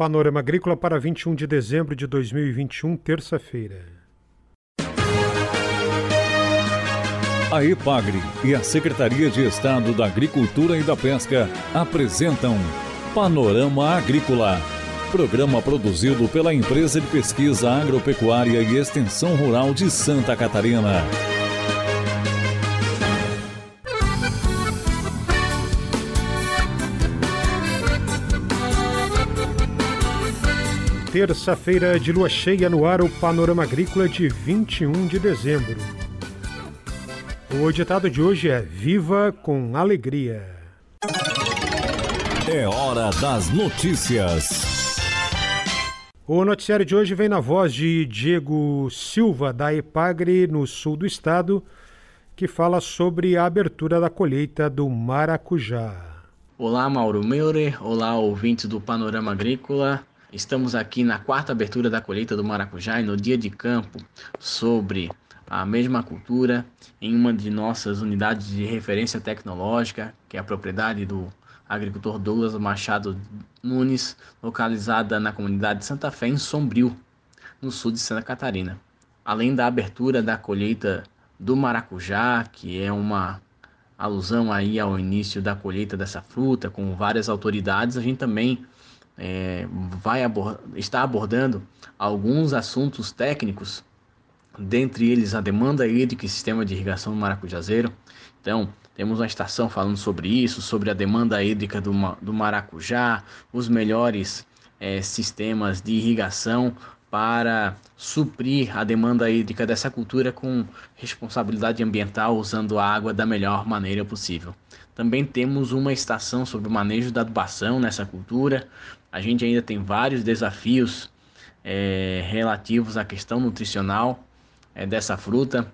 Panorama Agrícola para 21 de dezembro de 2021, terça-feira. A EPAGRE e a Secretaria de Estado da Agricultura e da Pesca apresentam Panorama Agrícola, programa produzido pela Empresa de Pesquisa Agropecuária e Extensão Rural de Santa Catarina. Terça-feira de lua cheia no ar, o Panorama Agrícola de 21 de dezembro. O ditado de hoje é Viva com Alegria. É hora das notícias. O noticiário de hoje vem na voz de Diego Silva, da Epagre, no sul do estado, que fala sobre a abertura da colheita do maracujá. Olá, Mauro Meurer. Olá, ouvintes do Panorama Agrícola. Estamos aqui na quarta abertura da colheita do maracujá e no dia de campo sobre a mesma cultura em uma de nossas unidades de referência tecnológica, que é a propriedade do agricultor Douglas Machado Nunes, localizada na comunidade de Santa Fé, em Sombrio, no sul de Santa Catarina. Além da abertura da colheita do maracujá, que é uma alusão aí ao início da colheita dessa fruta, com várias autoridades, a gente também é, vai abord está abordando alguns assuntos técnicos, dentre eles a demanda hídrica e sistema de irrigação do maracujazeiro. Então, temos uma estação falando sobre isso, sobre a demanda hídrica do, do maracujá, os melhores é, sistemas de irrigação para suprir a demanda hídrica dessa cultura com responsabilidade ambiental, usando a água da melhor maneira possível. Também temos uma estação sobre o manejo da adubação nessa cultura. A gente ainda tem vários desafios é, relativos à questão nutricional é, dessa fruta.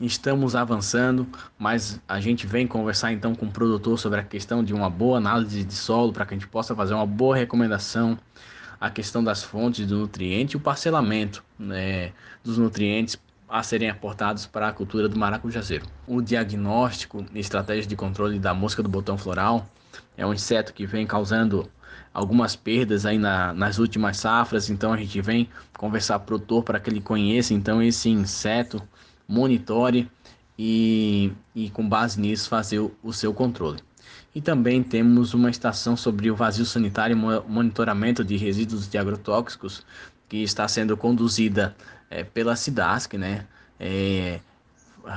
Estamos avançando, mas a gente vem conversar então com o produtor sobre a questão de uma boa análise de solo para que a gente possa fazer uma boa recomendação a questão das fontes do nutriente e o parcelamento né, dos nutrientes a serem aportados para a cultura do maracujazeiro. O diagnóstico e estratégia de controle da mosca do botão floral é um inseto que vem causando algumas perdas aí na, nas últimas safras, então a gente vem conversar com o produtor para que ele conheça então esse inseto, monitore e, e com base nisso fazer o, o seu controle. E também temos uma estação sobre o vazio sanitário e monitoramento de resíduos de agrotóxicos que está sendo conduzida é, pela SIDASC, né? É,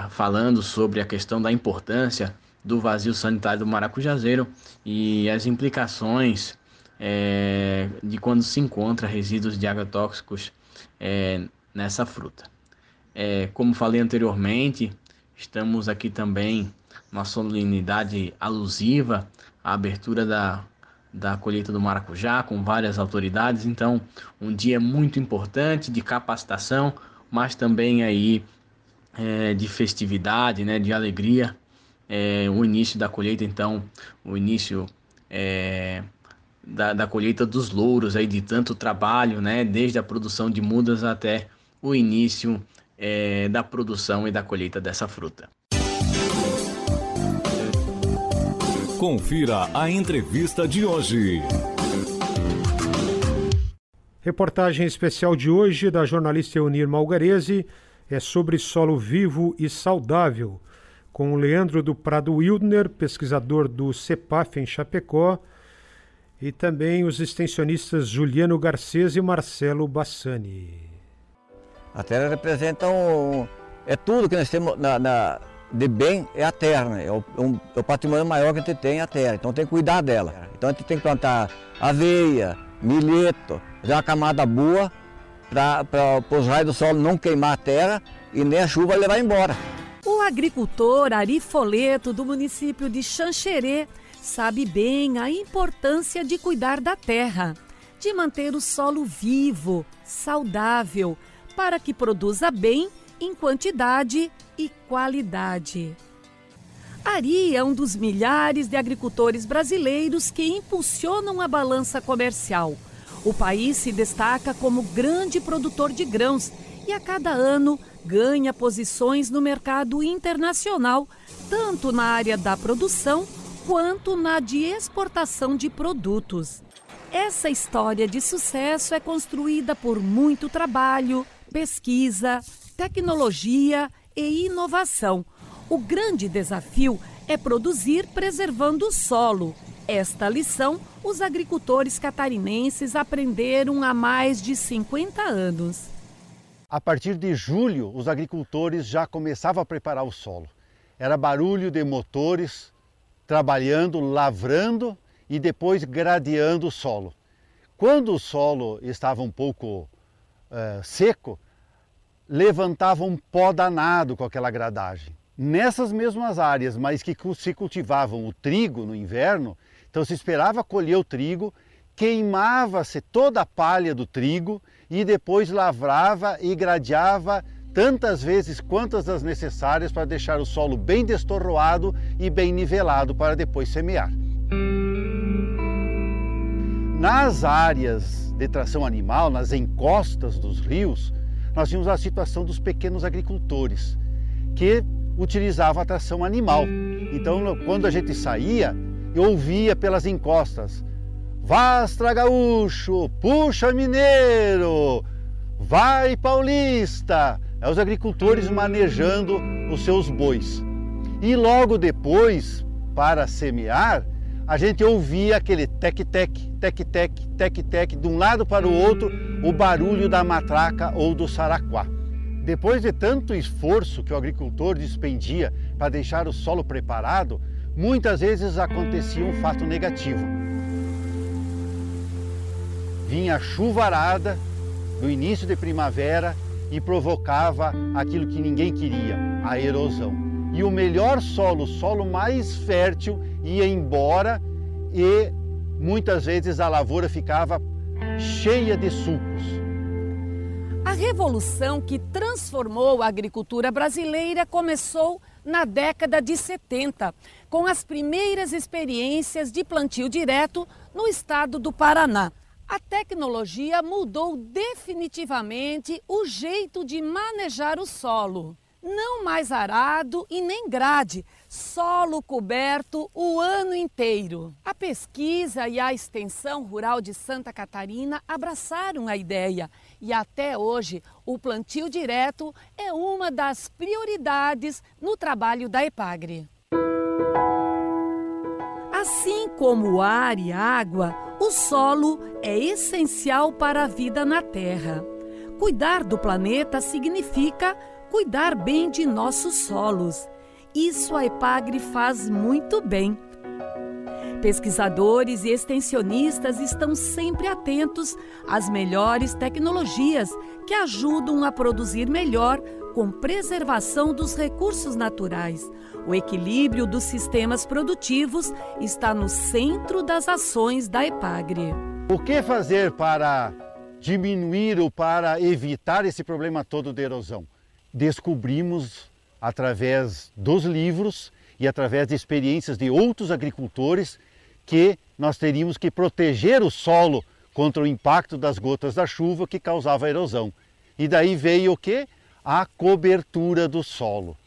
falando sobre a questão da importância do vazio sanitário do maracujazeiro e as implicações é, de quando se encontra resíduos de agrotóxicos é, nessa fruta. É, como falei anteriormente, estamos aqui também uma solenidade alusiva à abertura da, da colheita do maracujá com várias autoridades. Então, um dia muito importante de capacitação, mas também aí é, de festividade, né, de alegria. É, o início da colheita, então, o início é, da, da colheita dos louros aí de tanto trabalho, né, desde a produção de mudas até o início é, da produção e da colheita dessa fruta. Confira a entrevista de hoje. Reportagem especial de hoje da jornalista Eunir Malgarese é sobre solo vivo e saudável, com o Leandro do Prado Wildner, pesquisador do CEPAF em Chapecó, e também os extensionistas Juliano Garcês e Marcelo Bassani. A terra representa um, é tudo que nós temos na, na de bem é a terra, né? é, o, um, é o patrimônio maior que a gente tem é a terra, então tem que cuidar dela. Então a gente tem que plantar aveia, milheto, fazer uma camada boa para os raios do sol não queimar a terra e nem a chuva levar embora. O agricultor Ari Foleto, do município de Xanxerê, sabe bem a importância de cuidar da terra, de manter o solo vivo, saudável, para que produza bem em quantidade e qualidade. Ari é um dos milhares de agricultores brasileiros que impulsionam a balança comercial. O país se destaca como grande produtor de grãos e a cada ano ganha posições no mercado internacional, tanto na área da produção quanto na de exportação de produtos. Essa história de sucesso é construída por muito trabalho, pesquisa, tecnologia e inovação. O grande desafio é produzir preservando o solo. Esta lição os agricultores catarinenses aprenderam há mais de 50 anos. A partir de julho, os agricultores já começavam a preparar o solo. Era barulho de motores trabalhando, lavrando e depois gradeando o solo. Quando o solo estava um pouco uh, seco, levantava um pó danado com aquela gradagem. Nessas mesmas áreas, mas que se cultivavam o trigo no inverno, então se esperava colher o trigo, queimava-se toda a palha do trigo e depois lavrava e gradeava tantas vezes quantas as necessárias para deixar o solo bem destorroado e bem nivelado para depois semear. Nas áreas de tração animal, nas encostas dos rios, nós tínhamos a situação dos pequenos agricultores que utilizavam a tração animal. Então, quando a gente saía, eu ouvia pelas encostas: Vastra gaúcho, puxa mineiro, vai paulista. É os agricultores manejando os seus bois. E logo depois, para semear, a gente ouvia aquele tec-tec, tec-tec, tec-tec, de um lado para o outro, o barulho da matraca ou do saraquá. Depois de tanto esforço que o agricultor despendia para deixar o solo preparado, muitas vezes acontecia um fato negativo. Vinha a chuvarada no início de primavera e provocava aquilo que ninguém queria, a erosão. E o melhor solo, o solo mais fértil, ia embora e muitas vezes a lavoura ficava cheia de sucos. A revolução que transformou a agricultura brasileira começou na década de 70, com as primeiras experiências de plantio direto no estado do Paraná. A tecnologia mudou definitivamente o jeito de manejar o solo. Não mais arado e nem grade, solo coberto o ano inteiro. A pesquisa e a extensão rural de Santa Catarina abraçaram a ideia e até hoje o plantio direto é uma das prioridades no trabalho da EPAGRE. Assim como o ar e água, o solo é essencial para a vida na Terra. Cuidar do planeta significa cuidar bem de nossos solos. Isso a EPAGRE faz muito bem. Pesquisadores e extensionistas estão sempre atentos às melhores tecnologias que ajudam a produzir melhor com preservação dos recursos naturais. O equilíbrio dos sistemas produtivos está no centro das ações da EPAGRE. O que fazer para diminuir ou para evitar esse problema todo de erosão? Descobrimos através dos livros e através de experiências de outros agricultores que nós teríamos que proteger o solo contra o impacto das gotas da chuva que causava erosão. E daí veio o que? A cobertura do solo.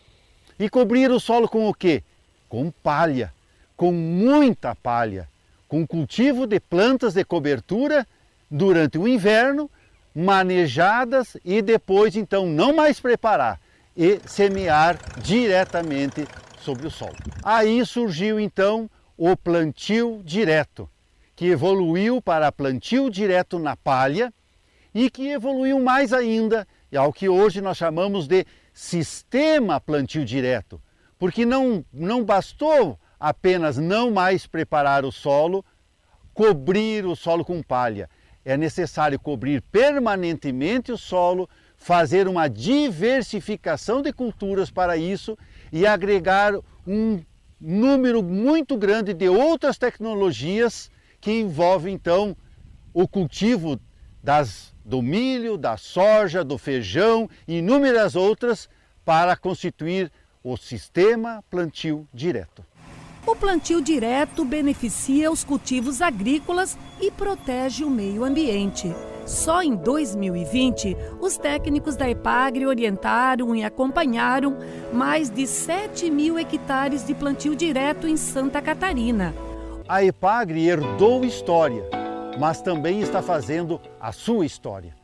E cobrir o solo com o quê? Com palha, com muita palha, com cultivo de plantas de cobertura durante o inverno, manejadas e depois então não mais preparar e semear diretamente sobre o solo. Aí surgiu então o plantio direto, que evoluiu para plantio direto na palha e que evoluiu mais ainda ao que hoje nós chamamos de sistema plantio direto, porque não, não bastou apenas não mais preparar o solo, cobrir o solo com palha. É necessário cobrir permanentemente o solo, fazer uma diversificação de culturas para isso e agregar um número muito grande de outras tecnologias que envolvem então o cultivo das do milho, da soja, do feijão e inúmeras outras para constituir o sistema plantio direto. O plantio direto beneficia os cultivos agrícolas e protege o meio ambiente. Só em 2020, os técnicos da EPAGRE orientaram e acompanharam mais de 7 mil hectares de plantio direto em Santa Catarina. A EPAGRE herdou história mas também está fazendo a sua história.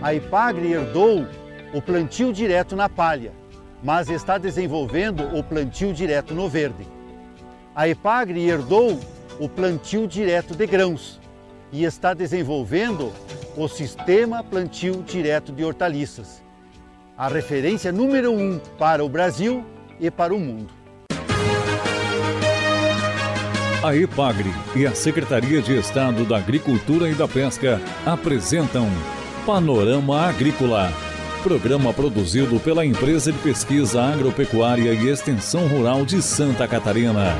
A Ipagre herdou o plantio direto na palha, mas está desenvolvendo o plantio direto no verde. A Ipagre herdou o plantio direto de grãos e está desenvolvendo o sistema plantio direto de hortaliças, a referência número um para o Brasil e para o mundo. A EPAGRE e a Secretaria de Estado da Agricultura e da Pesca apresentam Panorama Agrícola, programa produzido pela Empresa de Pesquisa Agropecuária e Extensão Rural de Santa Catarina.